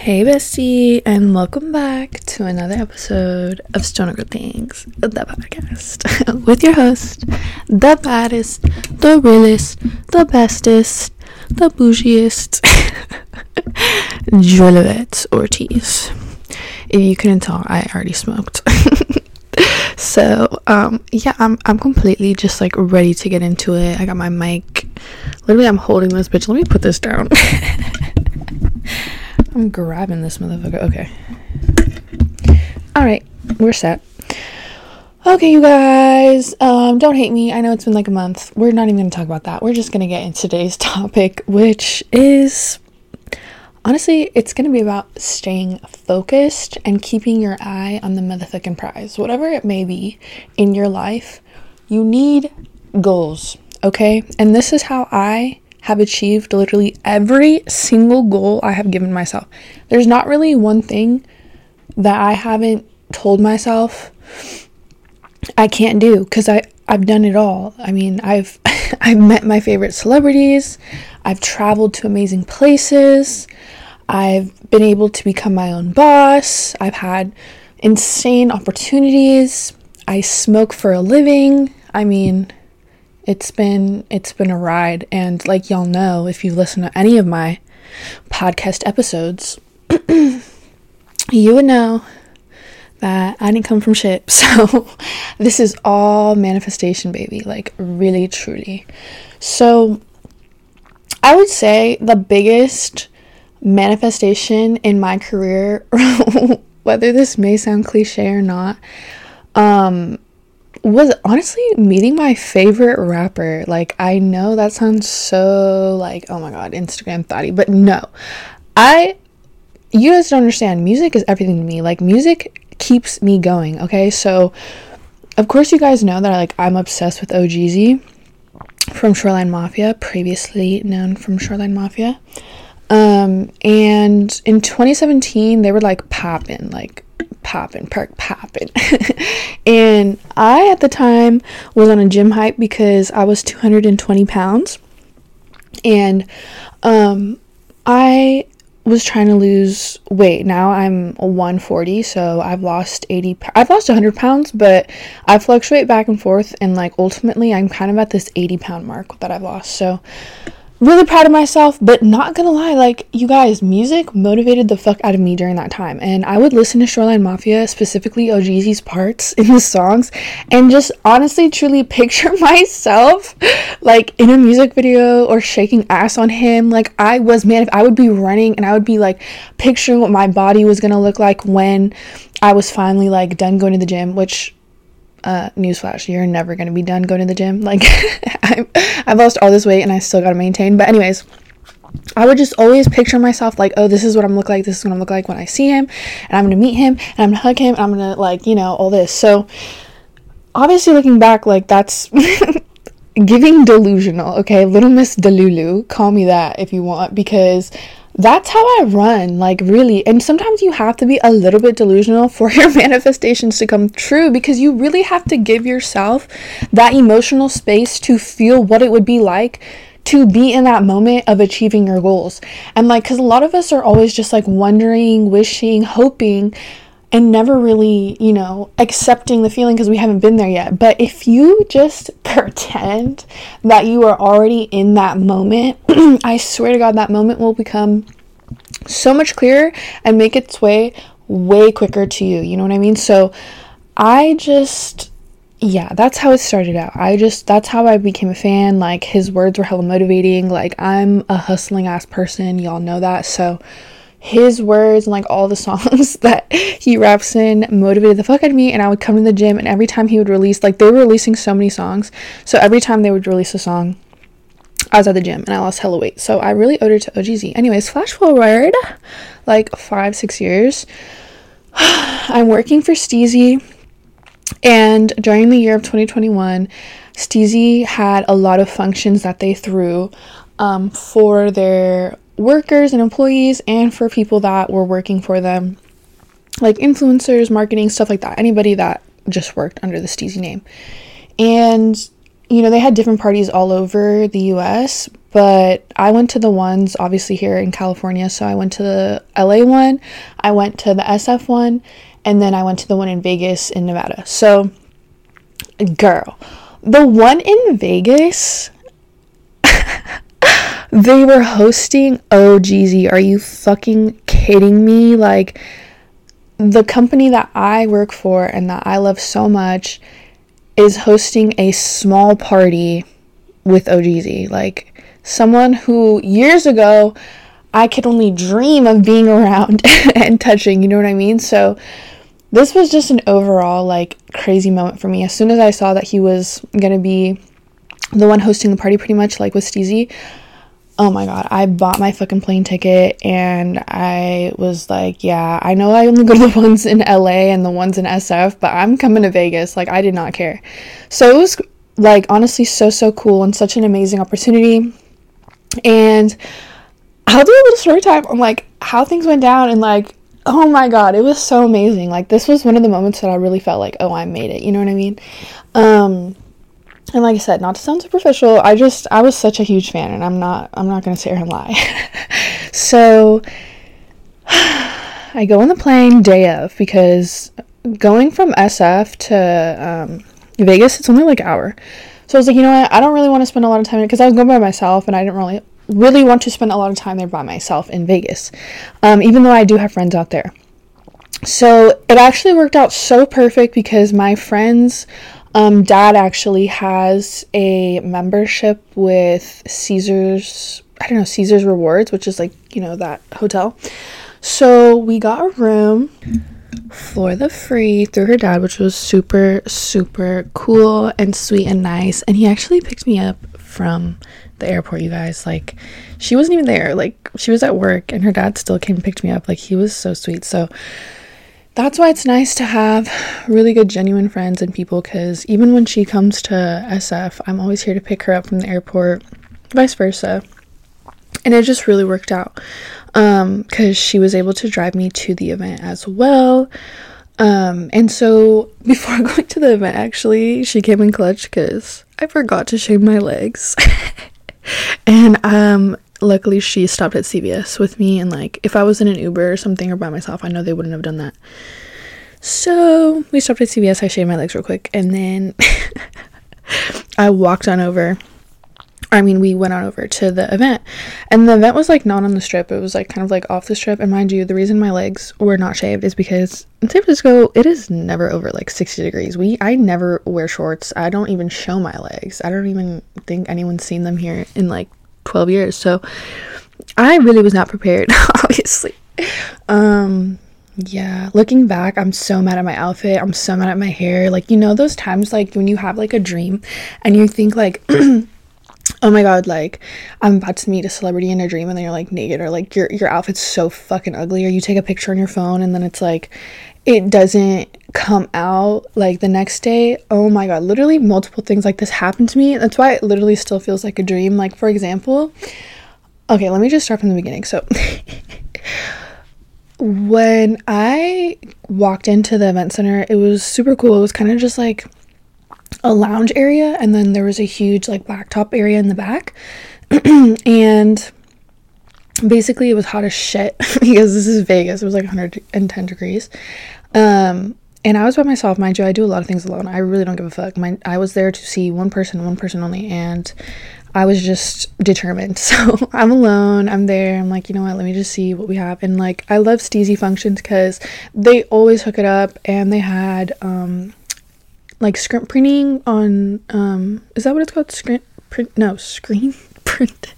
Hey, bestie, and welcome back to another episode of Stoner Good Things, the podcast, with your host, the baddest, the realest, the bestest, the bougiest, Juliet Ortiz. If you couldn't tell, I already smoked. so, um, yeah, I'm I'm completely just like ready to get into it. I got my mic. Literally, I'm holding this bitch. Let me put this down. I'm grabbing this motherfucker. Okay. All right, we're set. Okay, you guys, um, don't hate me. I know it's been like a month. We're not even gonna talk about that. We're just gonna get into today's topic, which is honestly, it's gonna be about staying focused and keeping your eye on the motherfucking prize, whatever it may be in your life. You need goals, okay? And this is how I have achieved literally every single goal I have given myself. There's not really one thing that I haven't told myself I can't do because I I've done it all. I mean, I've I've met my favorite celebrities. I've traveled to amazing places. I've been able to become my own boss. I've had insane opportunities. I smoke for a living. I mean, it's been it's been a ride and like y'all know if you listen to any of my podcast episodes you would know that I didn't come from shit. So this is all manifestation baby, like really truly. So I would say the biggest manifestation in my career whether this may sound cliche or not um was honestly meeting my favorite rapper. Like, I know that sounds so like, oh my god, Instagram thotty, but no. I, you guys don't understand, music is everything to me. Like, music keeps me going, okay? So, of course, you guys know that I like, I'm obsessed with OhGeesy from Shoreline Mafia, previously known from Shoreline Mafia. Um, and in 2017, they were like popping, like popping, perk popping. and I, at the time, was on a gym hype because I was 220 pounds. And um, I was trying to lose weight. Now I'm 140, so I've lost 80. I've lost 100 pounds, but I fluctuate back and forth. And like ultimately, I'm kind of at this 80 pound mark that I've lost. So really proud of myself, but not gonna lie, like you guys, music motivated the fuck out of me during that time. And I would listen to Shoreline Mafia, specifically OhGeesy's parts in the songs, and just honestly truly picture myself like in a music video or shaking ass on him. Like I was man, if I would be running and I would be like picturing what my body was gonna look like when I was finally like done going to the gym, which uh, newsflash, you're never gonna be done going to the gym. Like, I've lost all this weight and I still gotta maintain. But, anyways, I would just always picture myself like, oh, this is what I'm look like. This is what I'm look like when I see him, and I'm gonna meet him, and I'm gonna hug him, and I'm gonna like, you know, all this. So, obviously, looking back, like that's giving delusional. Okay, Little Miss Delulu, call me that if you want, because that's how I run, like really. And sometimes you have to be a little bit delusional for your manifestations to come true because you really have to give yourself that emotional space to feel what it would be like to be in that moment of achieving your goals. And like, because a lot of us are always just like wondering, wishing, hoping and never really, you know, accepting the feeling because we haven't been there yet. But if you just pretend that you are already in that moment, I swear to God, that moment will become so much clearer and make its way way quicker to you. You know what I mean? So I just, yeah, that's how it started out. I just, that's how I became a fan. Like, his words were hella motivating. Like, I'm a hustling ass person. Y'all know that. So, his words and like all the songs that he raps in motivated the fuck out of me and I would come to the gym and every time he would release like they were releasing so many songs. So every time they would release a song I was at the gym and I lost hella weight. So I really owed it to OhGeesy anyways flash forward like five six years. I'm working for STIIIZY and during the year of 2021 STIIIZY had a lot of functions that they threw um, for their workers and employees and for people that were working for them, like influencers, marketing, stuff like that. Anybody that just worked under the STIIIZY name. And, you know, they had different parties all over the US, but I went to the ones obviously here in California. So I went to the LA one, I went to the SF one, and then I went to the one in Vegas in Nevada. So, girl, the one in Vegas, they were hosting oh, OhGeesy. Are you fucking kidding me? Like, the company that I work for and that I love so much is hosting a small party with oh, OhGeesy. Like, someone who years ago I could only dream of being around and touching, you know what I mean? So, this was just an overall like crazy moment for me. As soon as I saw that he was gonna be the one hosting the party, pretty much like with STIIIZY, oh my god, I bought my fucking plane ticket and I was like, yeah, I know I only go to the ones in LA and the ones in SF, but I'm coming to Vegas. Like, I did not care. So it was like honestly so, so cool and such an amazing opportunity. And I'll do a little story time on like how things went down and like oh my god it was so amazing like this was one of the moments that i really felt like oh i made it you know what i mean um and like i said not to sound superficial i just i was such a huge fan and i'm not i'm not gonna sit here and lie. So i go on the plane day of because going from sf to um, vegas it's only like an hour. So i was like you know what? I don't really want to spend a lot of time because i was going by myself and i didn't really really want to spend a lot of time there by myself in Vegas, um, even though I do have friends out there. So it actually worked out so perfect because my friend's um, dad actually has a membership with Caesars, I don't know, Caesars Rewards, which is like, you know, that hotel. So we got a room for the free through her dad, which was super, super cool and sweet and nice. And he actually picked me up from the airport, you guys. Like, she wasn't even there. Like, she was at work, and her dad still came and picked me up. Like, he was so sweet. So, that's why it's nice to have really good, genuine friends and people because even when she comes to SF, I'm always here to pick her up from the airport, vice versa. And it just really worked out because um, she was able to drive me to the event as well. Um, and so before going to the event, actually, she came in clutch because I forgot to shave my legs. and um luckily she stopped at CVS with me and like if I was in an Uber or something or by myself, I know they wouldn't have done that. So we stopped at CVS, I shaved my legs real quick, and then I walked on over. I mean, we went on over to the event, and the event was like not on the strip. It was like kind of like off the strip. And mind you, the reason my legs were not shaved is because in San Francisco, it is never over like 60 degrees. We I never wear shorts. I don't even show my legs. I don't even think anyone's seen them here in like 12 years. So I really was not prepared, obviously. Um yeah, looking back, I'm so mad at my outfit. I'm so mad at my hair. Like, you know, those times like when you have like a dream and you think like oh my god, like I'm about to meet a celebrity in a dream and then you're like naked or like your your outfit's so fucking ugly or you take a picture on your phone and then it's like it doesn't come out like the next day. Oh my god, literally multiple things like this happened to me. That's why it literally still feels like a dream. Like for example, okay, let me just start from the beginning. So when I walked into the event center, it was super cool. It was kind of just like a lounge area and then there was a huge like blacktop area in the back. and basically it was hot as shit because this is Vegas. It was like 110 degrees. Um, and I was by myself, mind you. I do a lot of things alone. I really don't give a fuck. My, I was there to see one person, one person only, and I was just determined. So I'm alone. I'm there. I'm like, you know what? Let me just see what we have. And like, I love STIIIZY functions because they always hook it up, and they had um, like screen printing on um, is that what it's called? Screen print? No, screen print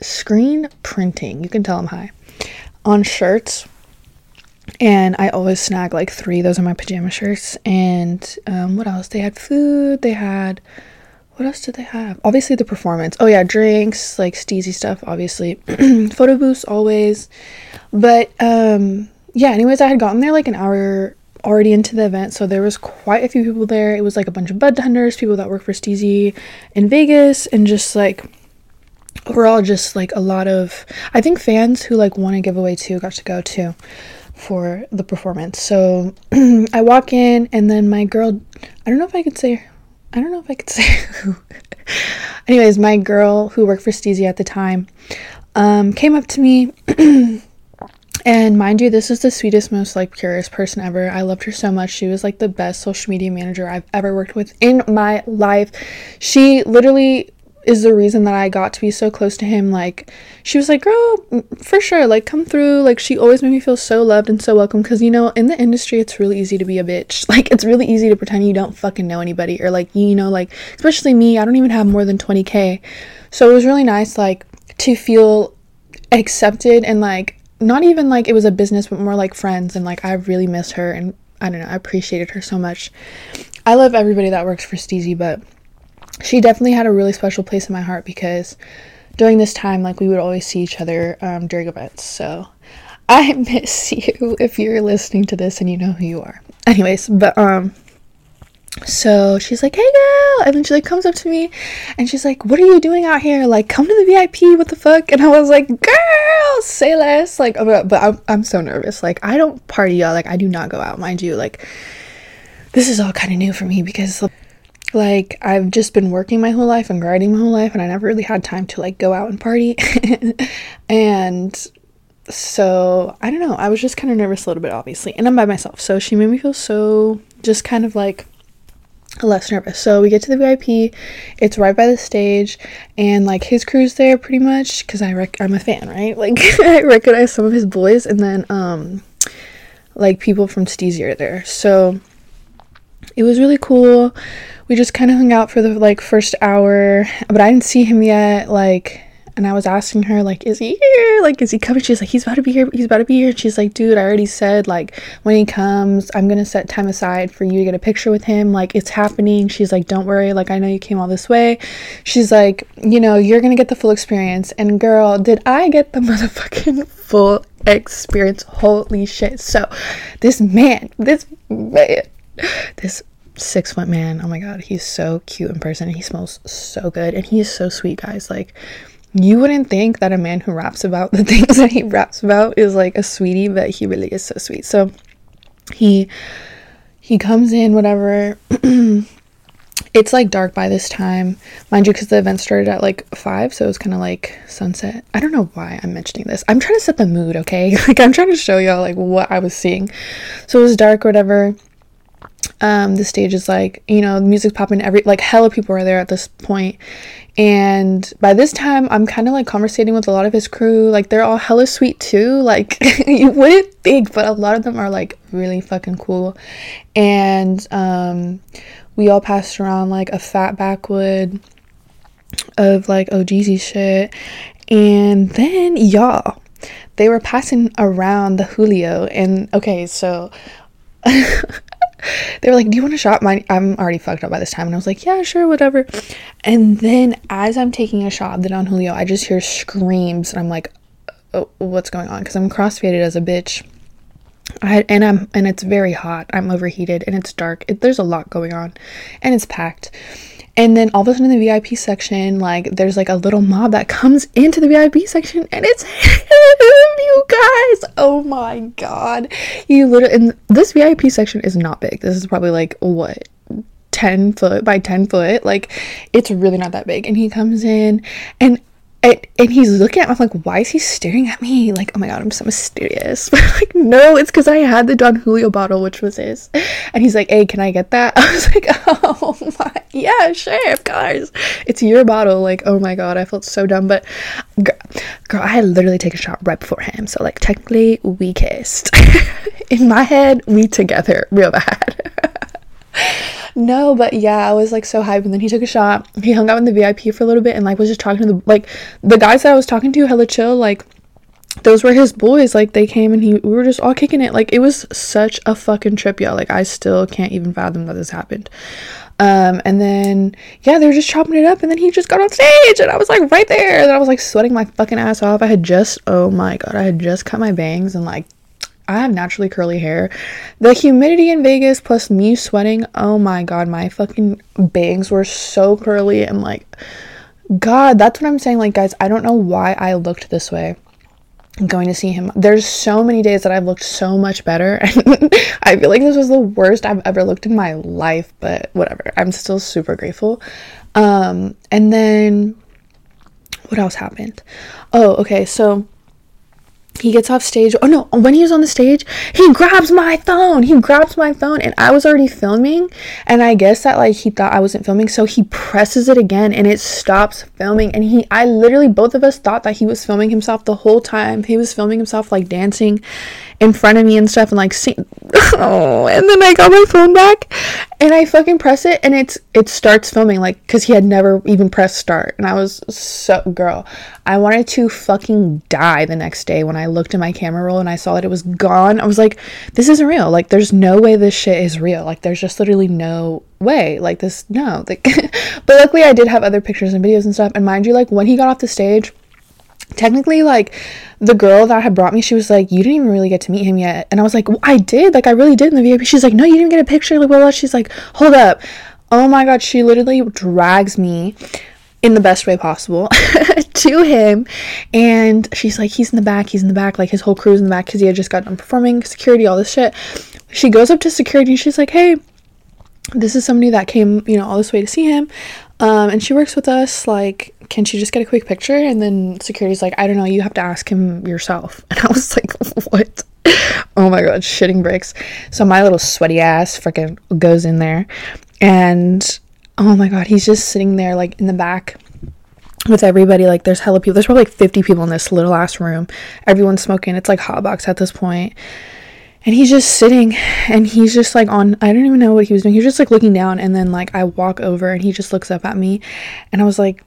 screen printing. You can tell I'm high. On shirts. And I always snag like three. Those are my pajama shirts. And um, what else? They had food. They had. What else did they have? Obviously, the performance. Oh, yeah, drinks, like STIIIZY stuff, obviously. Photo booths, always. But um, yeah, anyways, I had gotten there like an hour already into the event, so there was quite a few people there. It was like a bunch of bud tenders, people that work for STIIIZY in Vegas, and just like overall just like a lot of I think fans who like won a giveaway too got to go too for the performance. So I walk in and then my girl I don't know if I could say I don't know if I could say who Anyways, my girl who worked for STIIIZY at the time um, came up to me. and mind you, this is the sweetest, most like purest person ever. I loved her so much. She was like the best social media manager I've ever worked with in my life. She literally is the reason that I got to be so close to him. Like, she was like, girl, for sure, like, come through. Like, she always made me feel so loved and so welcome. Cause, you know, in the industry, it's really easy to be a bitch. Like, it's really easy to pretend you don't fucking know anybody. Or, like, you know, like, especially me, I don't even have more than 20K. So it was really nice, like, to feel accepted and, like, not even like it was a business, but more like friends. And, like, I really missed her. And I don't know, I appreciated her so much. I love everybody that works for STIIIZY, but she definitely had a really special place in my heart because during this time, like we would always see each other um, during events. So I miss you if you're listening to this and you know who you are. Anyways, but um, so she's like, "Hey girl," and then she like comes up to me, and she's like, "What are you doing out here? Like, come to the VIP. What the fuck?" And I was like, "Girl, say less." Like, oh, but I'm I'm so nervous. Like, I don't party, y'all. Like, I do not go out, mind you. Like, this is all kind of new for me because like I've just been working my whole life and grinding my whole life and I never really had time to like go out and party. and so I don't know, I was just kind of nervous a little bit obviously. And I'm by myself. So she made me feel so just kind of like less nervous. So we get to the VIP. It's right by the stage and like his crew's there pretty much cuz I rec- I'm a fan, right? Like I recognize some of his boys and then um like people from STIIIZY are there. So it was really cool we just kind of hung out for the like first hour, but I didn't see him yet. Like, and I was asking her like, "Is he here? Like, is he coming?" She's like, "He's about to be here. He's about to be here." And she's like, "Dude, I already said like when he comes, I'm gonna set time aside for you to get a picture with him. Like, it's happening." She's like, "Don't worry. Like, I know you came all this way." She's like, "You know, you're gonna get the full experience." And girl, did I get the motherfucking full experience? Holy shit! So, this man, this man, this six foot man. Oh my god, he's so cute in person. He smells so good and he's so sweet, guys. Like you wouldn't think that a man who raps about the things that he raps about is like a sweetie, but he really is so sweet. So he he comes in whatever it's like dark by this time mind you because the event started at like five so it was kind of like sunset i don't know why i'm mentioning this i'm trying to set the mood okay like i'm trying to show y'all like what i was seeing so it was dark whatever um, the stage is like you know music's popping every like hella people are there at this point. And by this time i'm kind of like conversating with a lot of his crew. Like they're all hella sweet too. Like you wouldn't think but a lot of them are like really fucking cool. And um, we all passed around like a fat backwood of like oh Jeezy shit. And then y'all they were passing around the julio. And okay so they were like, Do you want a shot? My, I'm already fucked up by this time. And I was like, Yeah, sure, whatever. And then as I'm taking a shot, of the Don Julio, I just hear screams. And I'm like, oh, What's going on? Because I'm crossfaded as a bitch. I, and I'm and it's very hot. I'm overheated and it's dark. It, there's a lot going on, and it's packed. And then all of a sudden in the VIP section, like there's like a little mob that comes into the VIP section and it's him, you guys. Oh my god. You literally and this VIP section is not big. This is probably like what 10 foot by 10 foot. Like it's really not that big. And he comes in and and, and he's looking at me I'm like, why is he staring at me? Like, oh my god, I'm so mysterious. But like, no, it's because I had the Don Julio bottle, which was his. And he's like, hey, can I get that? I was like, oh my, yeah, sure, of course. It's your bottle. Like, oh my god, I felt so dumb. But girl, girl I had literally taken a shot right before him. So like, technically, we kissed. In my head, we together real bad. No, but yeah, I was like so hyped. And then he took a shot. He hung out in the VIP for a little bit and like was just talking to the like the guys that I was talking to, hella chill. Like those were his boys. Like they came and he we were just all kicking it. Like it was such a fucking trip, y'all. Like I still can't even fathom that this happened. Um, and then yeah, they were just chopping it up, and then he just got on stage, and I was like right there, and I was like sweating my fucking ass off. I had just oh my god, I had just cut my bangs and like I have naturally curly hair. The humidity in Vegas plus me sweating, oh my god, my fucking bangs were so curly and like god, that's what I'm saying like guys, I don't know why I looked this way. going to see him. There's so many days that I've looked so much better. and I feel like this was the worst I've ever looked in my life, but whatever. I'm still super grateful. Um, and then what else happened? Oh, okay. So he gets off stage. Oh no, when he was on the stage, he grabs my phone. He grabs my phone and I was already filming and I guess that like he thought I wasn't filming, so he presses it again and it stops filming and he I literally both of us thought that he was filming himself the whole time. He was filming himself like dancing in front of me and stuff and like sing oh and then I got my phone back and I fucking press it and it's it starts filming like cuz he had never even pressed start and I was so girl I wanted to fucking die the next day when I looked at my camera roll and I saw that it was gone. I was like this isn't real. Like there's no way this shit is real. Like there's just literally no way. Like this no like but luckily I did have other pictures and videos and stuff and mind you like when he got off the stage technically like the girl that had brought me she was like you didn't even really get to meet him yet. And i was like well, i did. Like i really did in the vip she's like no you didn't get a picture. Like blah. she's like hold up. Oh my god she literally drags me in the best way possible to him. And she's like he's in the back. He's in the back. Like his whole crew's in the back because he had just got done performing security all this shit. She goes up to security she's like hey this is somebody that came you know all this way to see him. Um, and she works with us like can she just get a quick picture? And then security's like i don't know you have to ask him yourself. And i was like what? Oh my god shitting bricks. So my little sweaty ass freaking goes in there. And oh my god he's just sitting there like in the back with everybody. Like there's hella people. There's probably like 50 people in this little ass room. Everyone's smoking. It's like hot box at this point. And he's just sitting and he's just like on i don't even know what he was doing. He was just like looking down. And then like i walk over and he just looks up at me. And i was like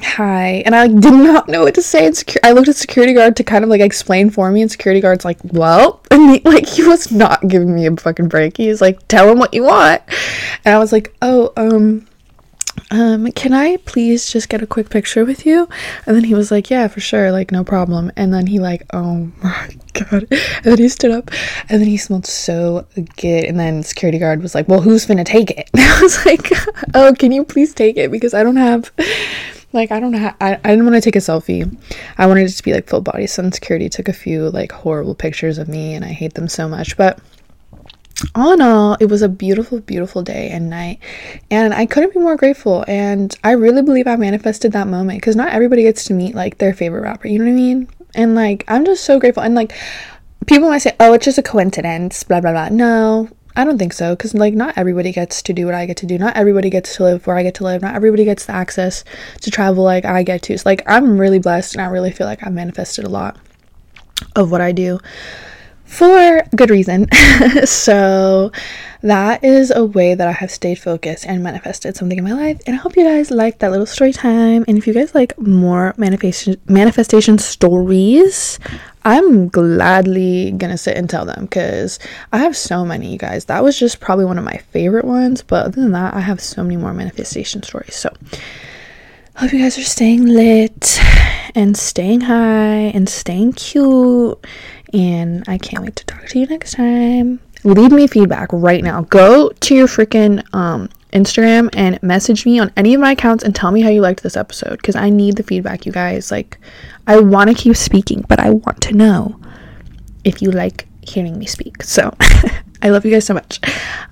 hi and i like did not know what to say and secu- i looked at security guard to kind of like explain for me and security guard's like well and he, like he was not giving me a fucking break he was like tell him what you want and i was like oh um um, can I please just get a quick picture with you? And then he was like, yeah, for sure, like no problem. And then he like, oh my god. And then he stood up and then he smelled so good. And then security guard was like, well, who's gonna take it? And I was like, oh, can you please take it? Because I don't have like I don't have I, I didn't want to take a selfie. I wanted it to be like full body. Sun security took a few like horrible pictures of me and I hate them so much. But all in all, it was a beautiful, beautiful day and night, and I couldn't be more grateful. And I really believe I manifested that moment because not everybody gets to meet like their favorite rapper, you know what I mean? And like, I'm just so grateful. And like, people might say, oh, it's just a coincidence, blah, blah, blah. No, I don't think so because like, not everybody gets to do what I get to do. Not everybody gets to live where I get to live. Not everybody gets the access to travel like I get to. So, like, I'm really blessed and I really feel like I've manifested a lot of what I do for good reason. so that is a way that I have stayed focused and manifested something in my life. And I hope you guys like that little story time. And if you guys like more manifestation manifestation stories, I'm gladly gonna sit and tell them because I have so many, you guys. That was just probably one of my favorite ones. But other than that, I have so many more manifestation stories. So I hope you guys are staying lit and staying high and staying cute and I can't wait to talk to you next time. Leave me feedback right now. Go to your freaking um, Instagram and message me on any of my accounts and tell me how you liked this episode because I need the feedback, you guys. Like, I want to keep speaking, but I want to know if you like hearing me speak. So, I love you guys so much.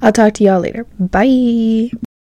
I'll talk to y'all later. Bye.